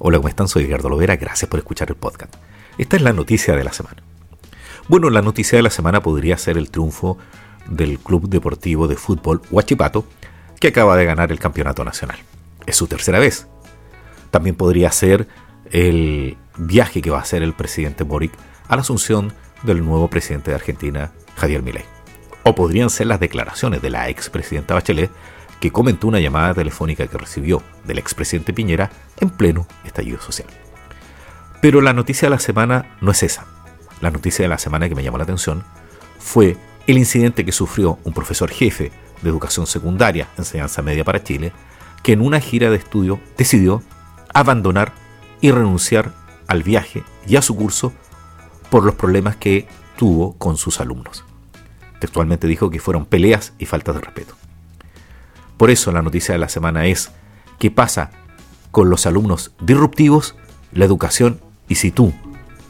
Hola, ¿cómo están? Soy Edgardo Lovera, gracias por escuchar el podcast. Esta es la noticia de la semana. Bueno, la noticia de la semana podría ser el triunfo del Club Deportivo de Fútbol Huachipato, que acaba de ganar el campeonato nacional. Es su tercera vez. También podría ser el viaje que va a hacer el presidente Boric a la asunción del nuevo presidente de Argentina, Javier Milei. O podrían ser las declaraciones de la expresidenta Bachelet, que comentó una llamada telefónica que recibió del expresidente Piñera en pleno estallido social. Pero la noticia de la semana no es esa. La noticia de la semana que me llamó la atención fue el incidente que sufrió un profesor jefe de educación secundaria, enseñanza media para Chile, que en una gira de estudio decidió abandonar y renunciar al viaje y a su curso por los problemas que tuvo con sus alumnos. Textualmente dijo que fueron peleas y faltas de respeto. Por eso la noticia de la semana es qué pasa con los alumnos disruptivos, la educación y si tú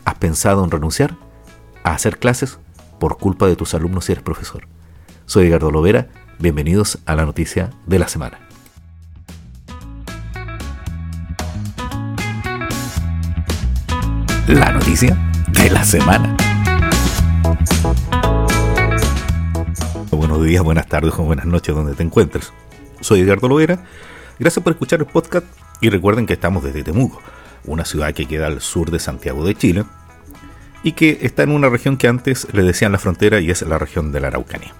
has pensado en renunciar a hacer clases por culpa de tus alumnos si eres profesor. Soy Edgardo Lovera, bienvenidos a la noticia de la semana. La noticia de la semana. Buenos días, buenas tardes o buenas noches donde te encuentres. Soy Edgardo Lovera. Gracias por escuchar el podcast y recuerden que estamos desde Temuco, una ciudad que queda al sur de Santiago de Chile y que está en una región que antes le decían la frontera y es la región de la Araucanía.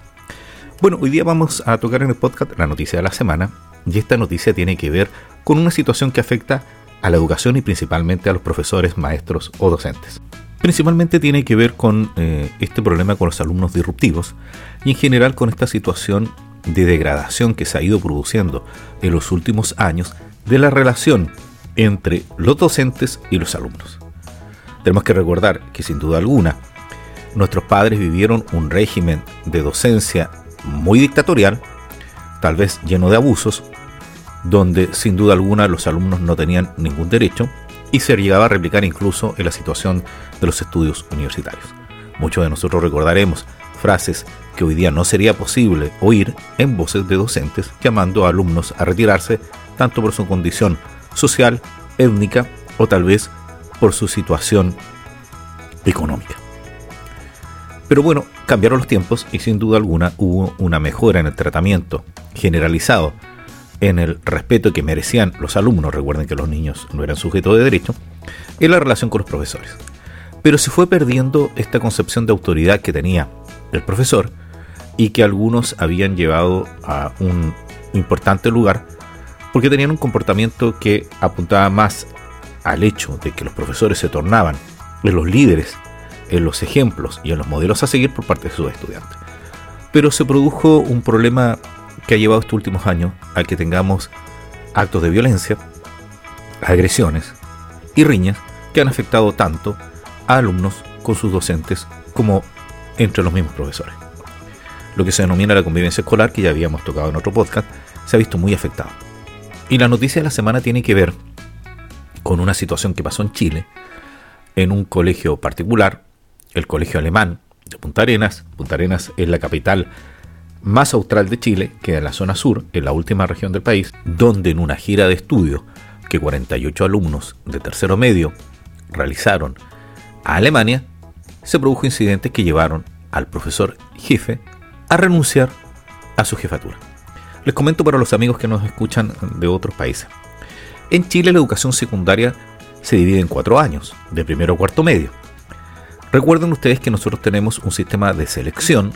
Bueno, hoy día vamos a tocar en el podcast la noticia de la semana y esta noticia tiene que ver con una situación que afecta a la educación y principalmente a los profesores, maestros o docentes. Principalmente tiene que ver con eh, este problema con los alumnos disruptivos y en general con esta situación de degradación que se ha ido produciendo en los últimos años de la relación entre los docentes y los alumnos. Tenemos que recordar que sin duda alguna nuestros padres vivieron un régimen de docencia muy dictatorial, tal vez lleno de abusos, donde sin duda alguna los alumnos no tenían ningún derecho y se llegaba a replicar incluso en la situación de los estudios universitarios. Muchos de nosotros recordaremos frases que hoy día no sería posible oír en voces de docentes llamando a alumnos a retirarse tanto por su condición social, étnica o tal vez por su situación económica. Pero bueno, cambiaron los tiempos y sin duda alguna hubo una mejora en el tratamiento generalizado, en el respeto que merecían los alumnos, recuerden que los niños no eran sujetos de derecho, en la relación con los profesores. Pero se fue perdiendo esta concepción de autoridad que tenía el profesor y que algunos habían llevado a un importante lugar porque tenían un comportamiento que apuntaba más al hecho de que los profesores se tornaban en los líderes, en los ejemplos y en los modelos a seguir por parte de sus estudiantes. Pero se produjo un problema que ha llevado estos últimos años a que tengamos actos de violencia, agresiones y riñas que han afectado tanto a alumnos con sus docentes como entre los mismos profesores lo que se denomina la convivencia escolar, que ya habíamos tocado en otro podcast, se ha visto muy afectado. Y la noticia de la semana tiene que ver con una situación que pasó en Chile, en un colegio particular, el colegio alemán de Punta Arenas. Punta Arenas es la capital más austral de Chile, que en la zona sur, en la última región del país, donde en una gira de estudio que 48 alumnos de tercero medio realizaron a Alemania, se produjo incidentes que llevaron al profesor jefe a renunciar a su jefatura. Les comento para los amigos que nos escuchan de otros países. En Chile la educación secundaria se divide en cuatro años, de primero a cuarto medio. Recuerden ustedes que nosotros tenemos un sistema de selección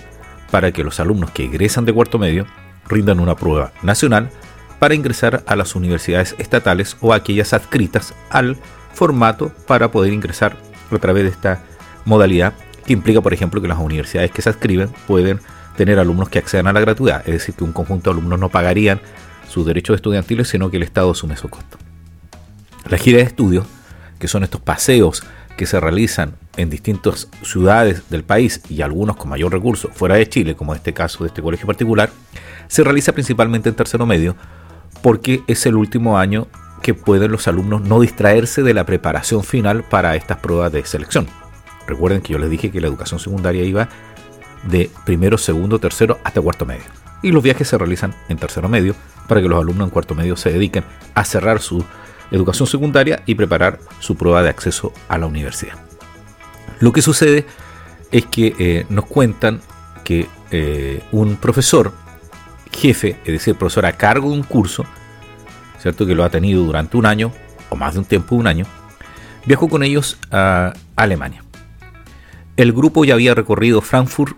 para que los alumnos que egresan de cuarto medio rindan una prueba nacional para ingresar a las universidades estatales o aquellas adscritas al formato para poder ingresar a través de esta modalidad que implica, por ejemplo, que las universidades que se adscriben pueden tener alumnos que accedan a la gratuidad, es decir, que un conjunto de alumnos no pagarían sus derechos estudiantiles, sino que el Estado asume su costo. La gira de estudios, que son estos paseos que se realizan en distintas ciudades del país y algunos con mayor recurso fuera de Chile, como en este caso de este colegio particular, se realiza principalmente en tercero medio porque es el último año que pueden los alumnos no distraerse de la preparación final para estas pruebas de selección. Recuerden que yo les dije que la educación secundaria iba de primero, segundo, tercero hasta cuarto medio. Y los viajes se realizan en tercero medio para que los alumnos en cuarto medio se dediquen a cerrar su educación secundaria y preparar su prueba de acceso a la universidad. Lo que sucede es que eh, nos cuentan que eh, un profesor jefe, es decir, profesor a cargo de un curso, ¿cierto? Que lo ha tenido durante un año, o más de un tiempo, un año, viajó con ellos a Alemania. El grupo ya había recorrido Frankfurt,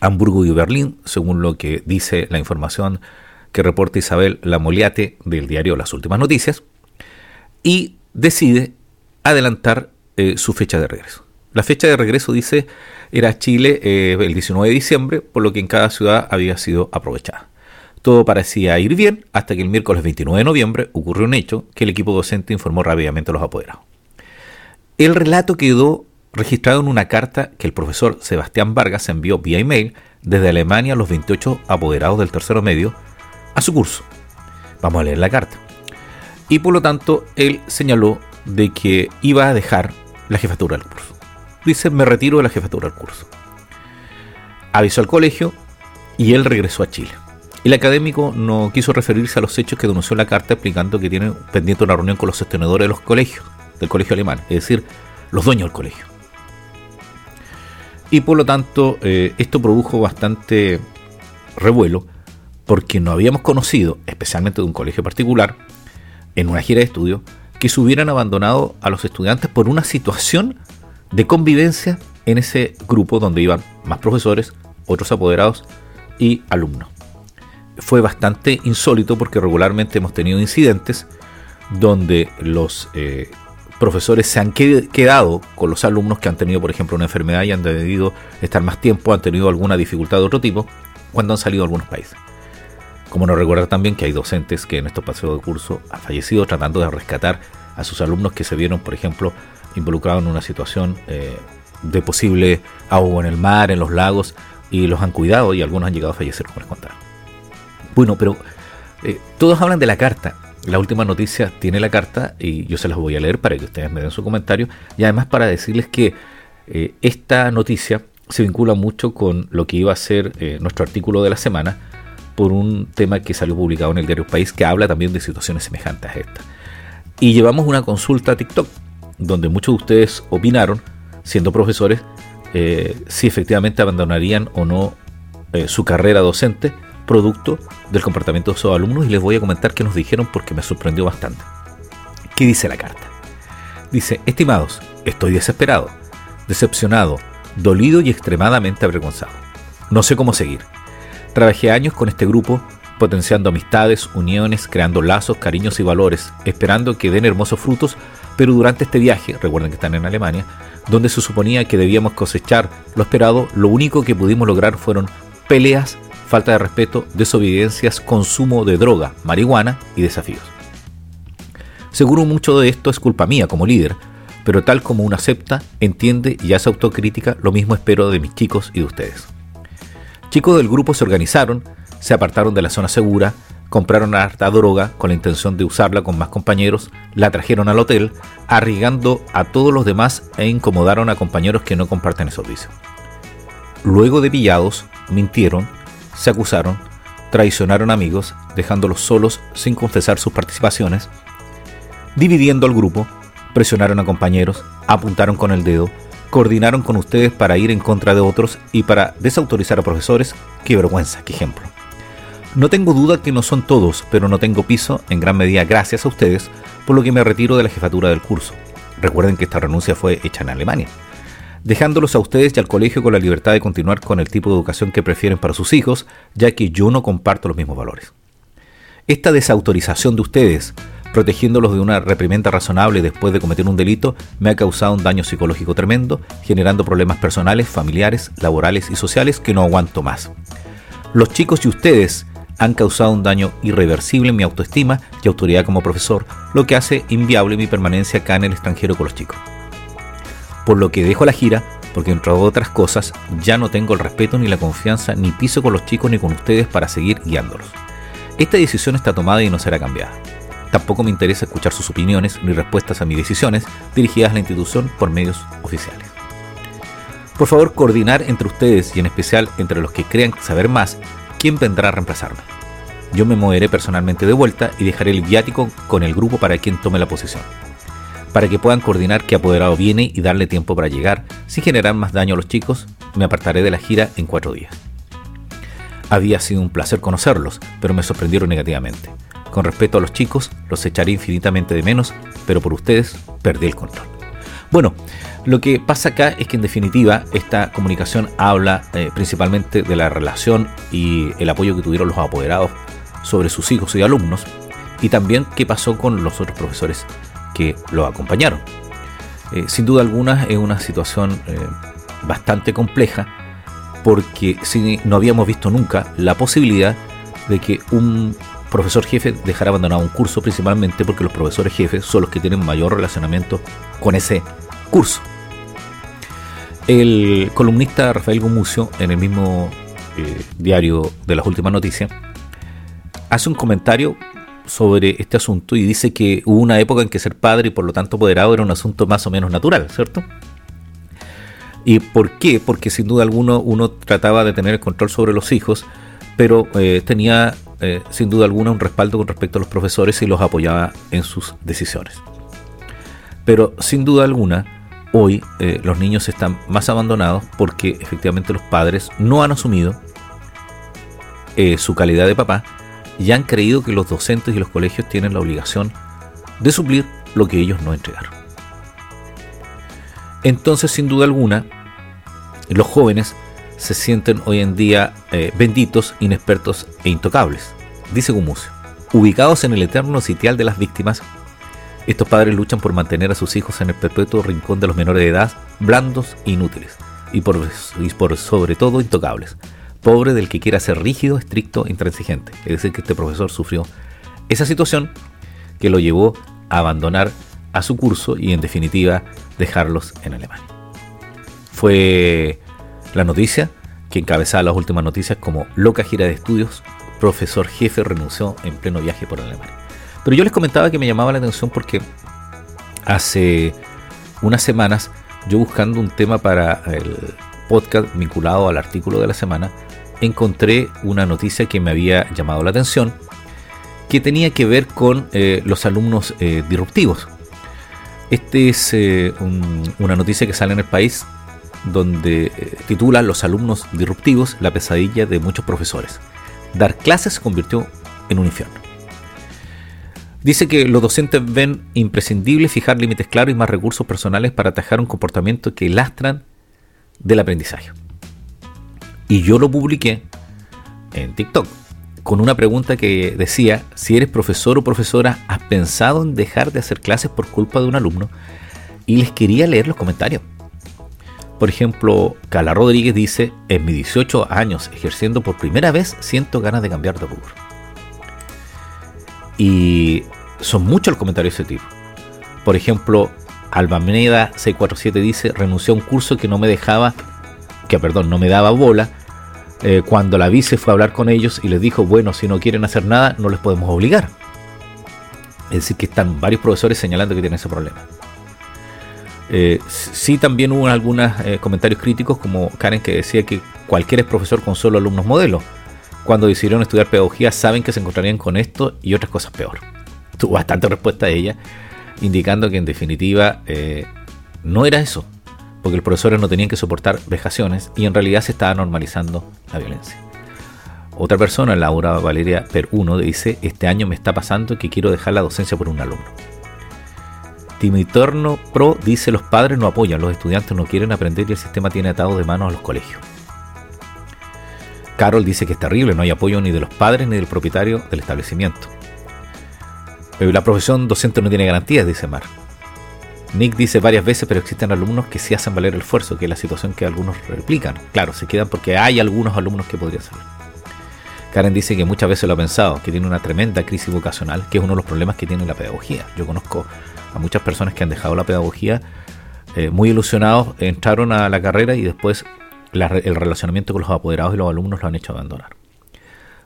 Hamburgo y Berlín, según lo que dice la información que reporta Isabel Lamoliate del diario Las Últimas Noticias, y decide adelantar eh, su fecha de regreso. La fecha de regreso, dice, era Chile eh, el 19 de diciembre, por lo que en cada ciudad había sido aprovechada. Todo parecía ir bien hasta que el miércoles 29 de noviembre ocurrió un hecho que el equipo docente informó rápidamente a los apoderados. El relato quedó registrado en una carta que el profesor Sebastián Vargas envió vía email desde Alemania a los 28 apoderados del tercero medio a su curso. Vamos a leer la carta. Y por lo tanto, él señaló de que iba a dejar la jefatura del curso. Dice, me retiro de la jefatura del curso. Avisó al colegio y él regresó a Chile. El académico no quiso referirse a los hechos que denunció la carta explicando que tiene pendiente una reunión con los sostenedores de los colegios, del colegio alemán, es decir, los dueños del colegio. Y por lo tanto, eh, esto produjo bastante revuelo porque no habíamos conocido, especialmente de un colegio particular, en una gira de estudio, que se hubieran abandonado a los estudiantes por una situación de convivencia en ese grupo donde iban más profesores, otros apoderados y alumnos. Fue bastante insólito porque regularmente hemos tenido incidentes donde los eh, profesores se han quedado con los alumnos que han tenido, por ejemplo, una enfermedad y han debido estar más tiempo, han tenido alguna dificultad de otro tipo, cuando han salido a algunos países. Como no recordar también que hay docentes que en estos paseos de curso han fallecido tratando de rescatar a sus alumnos que se vieron, por ejemplo, involucrados en una situación eh, de posible ahogo en el mar, en los lagos, y los han cuidado y algunos han llegado a fallecer, como les contaba. Bueno, pero eh, todos hablan de la carta. La última noticia tiene la carta y yo se las voy a leer para que ustedes me den su comentario y además para decirles que eh, esta noticia se vincula mucho con lo que iba a ser nuestro artículo de la semana, por un tema que salió publicado en el diario País que habla también de situaciones semejantes a esta. Y llevamos una consulta a TikTok, donde muchos de ustedes opinaron, siendo profesores, eh, si efectivamente abandonarían o no eh, su carrera docente, producto del comportamiento de sus alumnos, y les voy a comentar qué nos dijeron porque me sorprendió bastante. ¿Qué dice la carta? Dice, estimados, estoy desesperado, decepcionado, dolido y extremadamente avergonzado. No sé cómo seguir. Trabajé años con este grupo, potenciando amistades, uniones, creando lazos, cariños y valores, esperando que den hermosos frutos, pero durante este viaje, recuerden que están en Alemania, donde se suponía que debíamos cosechar lo esperado, lo único que pudimos lograr fueron peleas, falta de respeto, desobediencias, consumo de droga, marihuana y desafíos. Seguro mucho de esto es culpa mía como líder, pero tal como uno acepta, entiende y hace autocrítica, lo mismo espero de mis chicos y de ustedes. Chicos del grupo se organizaron, se apartaron de la zona segura, compraron harta droga con la intención de usarla con más compañeros, la trajeron al hotel, arriesgando a todos los demás e incomodaron a compañeros que no comparten el servicio. Luego de pillados, mintieron, se acusaron, traicionaron amigos, dejándolos solos sin confesar sus participaciones, dividiendo al grupo, presionaron a compañeros, apuntaron con el dedo, coordinaron con ustedes para ir en contra de otros y para desautorizar a profesores. Qué vergüenza, qué ejemplo. No tengo duda que no son todos, pero no tengo piso, en gran medida gracias a ustedes, por lo que me retiro de la jefatura del curso. Recuerden que esta renuncia fue hecha en Alemania. Dejándolos a ustedes y al colegio con la libertad de continuar con el tipo de educación que prefieren para sus hijos, ya que yo no comparto los mismos valores. Esta desautorización de ustedes, protegiéndolos de una reprimenda razonable después de cometer un delito, me ha causado un daño psicológico tremendo, generando problemas personales, familiares, laborales y sociales que no aguanto más. Los chicos y ustedes han causado un daño irreversible en mi autoestima y autoridad como profesor, lo que hace inviable mi permanencia acá en el extranjero con los chicos. Por lo que dejo la gira, porque entre otras cosas ya no tengo el respeto ni la confianza ni piso con los chicos ni con ustedes para seguir guiándolos. Esta decisión está tomada y no será cambiada. Tampoco me interesa escuchar sus opiniones ni respuestas a mis decisiones dirigidas a la institución por medios oficiales. Por favor, coordinar entre ustedes y en especial entre los que crean saber más quién vendrá a reemplazarme. Yo me moveré personalmente de vuelta y dejaré el viático con el grupo para quien tome la posición. Para que puedan coordinar qué apoderado viene y darle tiempo para llegar, sin generar más daño a los chicos, me apartaré de la gira en cuatro días. Había sido un placer conocerlos, pero me sorprendieron negativamente. Con respecto a los chicos, los echaré infinitamente de menos, pero por ustedes perdí el control. Bueno, lo que pasa acá es que en definitiva esta comunicación habla eh, principalmente de la relación y el apoyo que tuvieron los apoderados sobre sus hijos y alumnos y también qué pasó con los otros profesores que lo acompañaron. Eh, sin duda alguna es una situación eh, bastante compleja porque si no habíamos visto nunca la posibilidad de que un profesor jefe dejara abandonado un curso principalmente porque los profesores jefes son los que tienen mayor relacionamiento con ese curso. El columnista Rafael Gumucio, en el mismo eh, diario de las últimas noticias, hace un comentario sobre este asunto y dice que hubo una época en que ser padre y por lo tanto apoderado era un asunto más o menos natural, ¿cierto? ¿Y por qué? Porque sin duda alguna uno trataba de tener el control sobre los hijos, pero eh, tenía eh, sin duda alguna un respaldo con respecto a los profesores y los apoyaba en sus decisiones. Pero sin duda alguna, hoy eh, los niños están más abandonados porque efectivamente los padres no han asumido su calidad de papá y han creído que los docentes y los colegios tienen la obligación de suplir lo que ellos no entregaron. Entonces, sin duda alguna, los jóvenes se sienten hoy en día eh, benditos, inexpertos e intocables. Dice Gumucio, ubicados en el eterno sitial de las víctimas, estos padres luchan por mantener a sus hijos en el perpetuo rincón de los menores de edad, blandos inútiles, y y por sobre todo intocables. Pobre del que quiera ser rígido, estricto, intransigente. Es decir, que este profesor sufrió esa situación que lo llevó a abandonar a su curso y en definitiva dejarlos en Alemania. Fue la noticia que encabezaba las últimas noticias como loca gira de estudios, profesor jefe renunció en pleno viaje por Alemania. Pero yo les comentaba que me llamaba la atención porque hace unas semanas yo buscando un tema para el podcast vinculado al artículo de la semana, encontré una noticia que me había llamado la atención, que tenía que ver con eh, los alumnos eh, disruptivos. Este es eh, una noticia que sale en el país donde titula Los alumnos disruptivos, la pesadilla de muchos profesores. Dar clases se convirtió en un infierno. Dice que los docentes ven imprescindible fijar límites claros y más recursos personales para atajar un comportamiento que lastran del aprendizaje. Y yo lo publiqué en TikTok con una pregunta que decía, si eres profesor o profesora, ¿has pensado en dejar de hacer clases por culpa de un alumno? Y les quería leer los comentarios. Por ejemplo, Cala Rodríguez dice, en mis 18 años ejerciendo por primera vez siento ganas de cambiar de rubro. Y son muchos los comentarios de ese tipo. Por ejemplo, Albamoneda 647 dice, renunció a un curso que no me dejaba, que perdón, no me daba bola. Eh, cuando la vice fue a hablar con ellos y les dijo, bueno, si no quieren hacer nada, no les podemos obligar. Es decir, que están varios profesores señalando que tienen ese problema. Eh, sí también hubo algunos eh, comentarios críticos como Karen que decía que cualquier es profesor con solo alumnos modelos. Cuando decidieron estudiar pedagogía saben que se encontrarían con esto y otras cosas peor. Tuvo bastante respuesta de ella, indicando que en definitiva no era eso, porque los profesores no tenían que soportar vejaciones y en realidad se estaba normalizando la violencia. Otra persona, Laura Valeria Per 1, dice, este año me está pasando que quiero dejar la docencia por un alumno. Timitorno Pro dice los padres no apoyan, los estudiantes no quieren aprender y el sistema tiene atados de manos a los colegios. Carol dice que es terrible, no hay apoyo ni de los padres ni del propietario del establecimiento. La profesión docente no tiene garantías, dice Mar. Nick dice varias veces, pero existen alumnos que sí hacen valer el esfuerzo, que es la situación que algunos replican. Claro, se quedan porque hay algunos alumnos que podrían ser. Karen dice que muchas veces lo ha pensado, que tiene una tremenda crisis vocacional, que es uno de los problemas que tiene la pedagogía. Yo conozco a muchas personas que han dejado la pedagogía eh, muy ilusionados, entraron a la carrera y después el relacionamiento con los apoderados y los alumnos lo han hecho abandonar.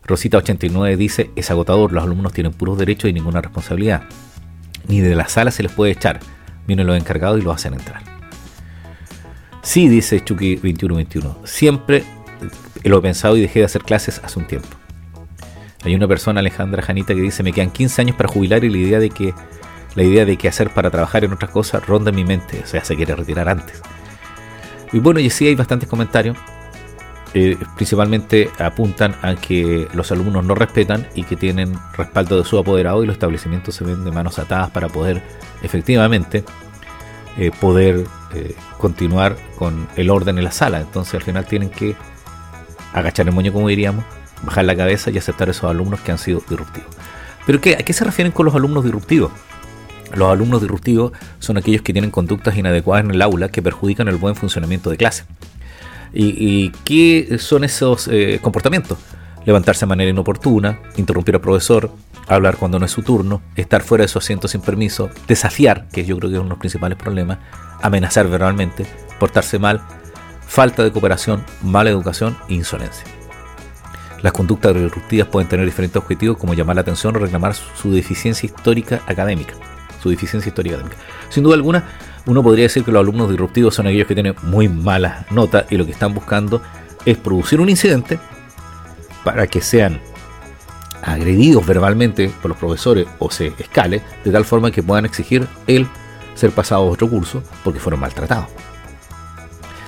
Rosita89 dice, es agotador, los alumnos tienen puros derechos y ninguna responsabilidad. Ni de la sala se les puede echar. Vienen los encargados y los hacen entrar. Sí, dice Chucky2121, siempre lo he pensado y dejé de hacer clases hace un tiempo. Hay una persona, Alejandra Janita, que dice, me quedan 15 años para jubilar y la idea de que la idea de qué hacer para trabajar en otras cosas ronda en mi mente, o sea, se quiere retirar antes. Y bueno, y sí hay bastantes comentarios, eh, principalmente apuntan a que los alumnos no respetan y que tienen respaldo de su apoderado y los establecimientos se ven de manos atadas para poder efectivamente eh, poder eh, continuar con el orden en la sala. Entonces al final tienen que agachar el moño, como diríamos, bajar la cabeza y aceptar a esos alumnos que han sido disruptivos. ¿Pero qué? ¿A qué se refieren con los alumnos disruptivos? Los alumnos disruptivos son aquellos que tienen conductas inadecuadas en el aula que perjudican el buen funcionamiento de clase. ¿Y, qué son esos eh, comportamientos? Levantarse de manera inoportuna, interrumpir al profesor, hablar cuando no es su turno, estar fuera de su asiento sin permiso, desafiar, que yo creo que es uno de los principales problemas, amenazar verbalmente, portarse mal, falta de cooperación, mala educación e insolencia. Las conductas disruptivas pueden tener diferentes objetivos como llamar la atención o reclamar su deficiencia histórica académica su deficiencia histórica académica. Sin duda alguna, uno podría decir que los alumnos disruptivos son aquellos que tienen muy malas notas y lo que están buscando es producir un incidente para que sean agredidos verbalmente por los profesores o se escale de tal forma que puedan exigir el ser pasados a otro curso porque fueron maltratados.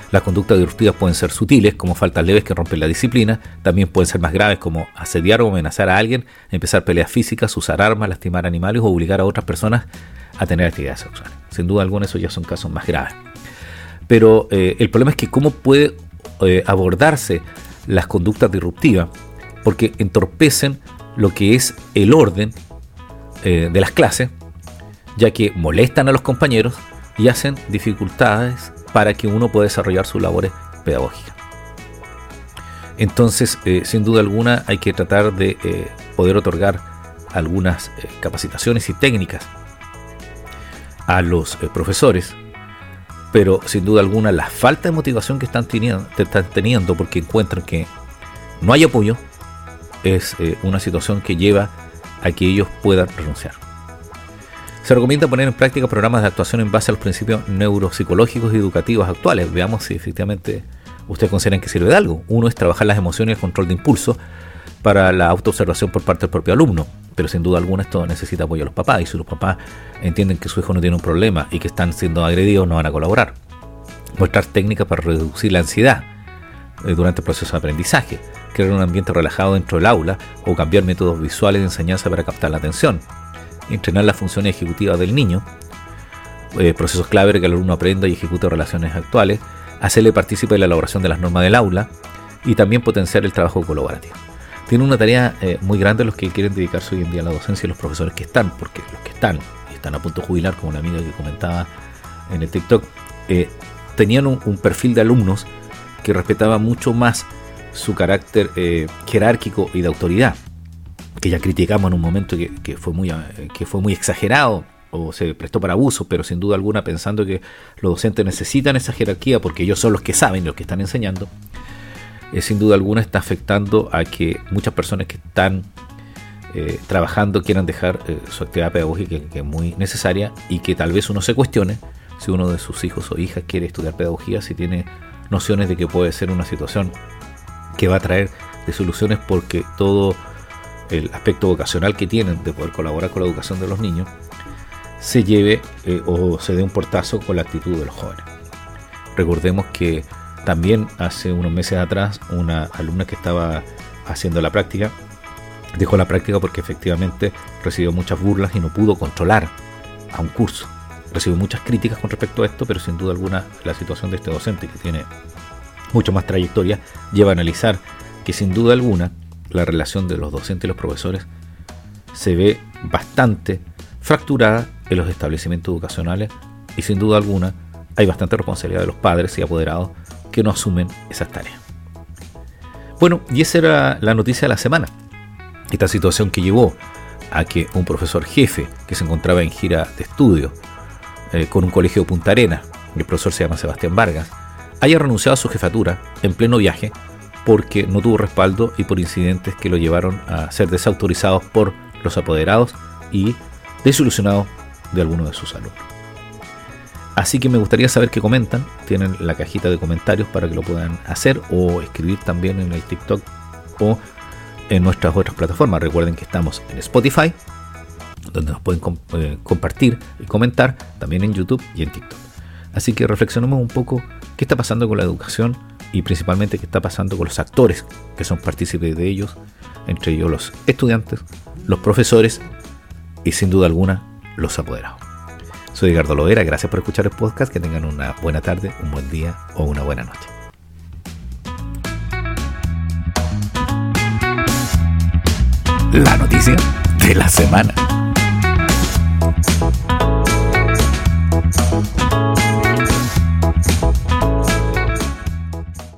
Las conductas disruptivas pueden ser sutiles, como faltas leves que rompen la disciplina, también pueden ser más graves, como asediar o amenazar a alguien, empezar peleas físicas, usar armas, lastimar animales o obligar a otras personas a tener actividades sexuales. Sin duda alguna, esos ya son casos más graves. Pero eh, el problema es que cómo puede eh, abordarse las conductas disruptivas, porque entorpecen lo que es el orden eh, de las clases, ya que molestan a los compañeros y hacen dificultades para que uno pueda desarrollar sus labores pedagógicas. Entonces, sin duda alguna, hay que tratar de poder otorgar algunas capacitaciones y técnicas a los profesores, pero sin duda alguna la falta de motivación que están teniendo, están teniendo porque encuentran que no hay apoyo es una situación que lleva a que ellos puedan renunciar. Se recomienda poner en práctica programas de actuación en base a los principios neuropsicológicos y educativos actuales. Veamos si efectivamente ustedes consideran que sirve de algo. Uno es trabajar las emociones y el control de impulso para la autoobservación por parte del propio alumno. Pero sin duda alguna esto necesita apoyo a los papás. Y si los papás entienden que su hijo no tiene un problema y que están siendo agredidos, no van a colaborar. Mostrar técnicas para reducir la ansiedad eh, durante el proceso de aprendizaje. Crear un ambiente relajado dentro del aula o cambiar métodos visuales de enseñanza para captar la atención entrenar las funciones ejecutivas del niño, eh, procesos clave que el alumno aprenda y ejecute relaciones actuales, hacerle partícipe de la elaboración de las normas del aula y también potenciar el trabajo colaborativo. Tiene una tarea eh, muy grande los que quieren dedicarse hoy en día a la docencia y los profesores que están, porque los que están y están a punto de jubilar, como la amiga que comentaba en el TikTok, eh, tenían un, perfil de alumnos que respetaba mucho más su carácter jerárquico y de autoridad que ya criticamos en un momento que, fue muy, que fue muy exagerado o se prestó para abuso, pero sin duda alguna pensando que los docentes necesitan esa jerarquía porque ellos son los que saben, los que están enseñando, eh, sin duda alguna está afectando a que muchas personas que están eh, trabajando quieran dejar eh, su actividad pedagógica que, es muy necesaria y que tal vez uno se cuestione si uno de sus hijos o hijas quiere estudiar pedagogía, si tiene nociones de que puede ser una situación que va a traer soluciones porque todo el aspecto vocacional que tienen de poder colaborar con la educación de los niños, se lleve eh, o se dé un portazo con la actitud de los jóvenes. Recordemos que también hace unos meses atrás una alumna que estaba haciendo la práctica dejó la práctica porque efectivamente recibió muchas burlas y no pudo controlar a un curso. Recibió muchas críticas con respecto a esto, pero sin duda alguna la situación de este docente que tiene mucho más trayectoria lleva a analizar que sin duda alguna la relación de los docentes y los profesores se ve bastante fracturada en los establecimientos educacionales y sin duda alguna hay bastante responsabilidad de los padres y apoderados que no asumen esas tareas. Bueno, y esa era la noticia de la semana. Esta situación que llevó a que un profesor jefe que se encontraba en gira de estudio eh, con un colegio de Punta Arena, el profesor se llama Sebastián Vargas, haya renunciado a su jefatura en pleno viaje porque no tuvo respaldo y por incidentes que lo llevaron a ser desautorizados por los apoderados y desilusionados de algunos de sus alumnos. Así que me gustaría saber qué comentan. Tienen la cajita de comentarios para que lo puedan hacer o escribir también en el TikTok o en nuestras otras plataformas. Recuerden que estamos en Spotify, donde nos pueden eh, compartir y comentar, también en YouTube y en TikTok. Así que reflexionemos un poco qué está pasando con la educación y principalmente qué está pasando con los actores que son partícipes de ellos, entre ellos los estudiantes, los profesores y sin duda alguna los apoderados. Soy Edgardo Loera, gracias por escuchar el podcast, que tengan una buena tarde, un buen día o una buena noche. La noticia de la semana.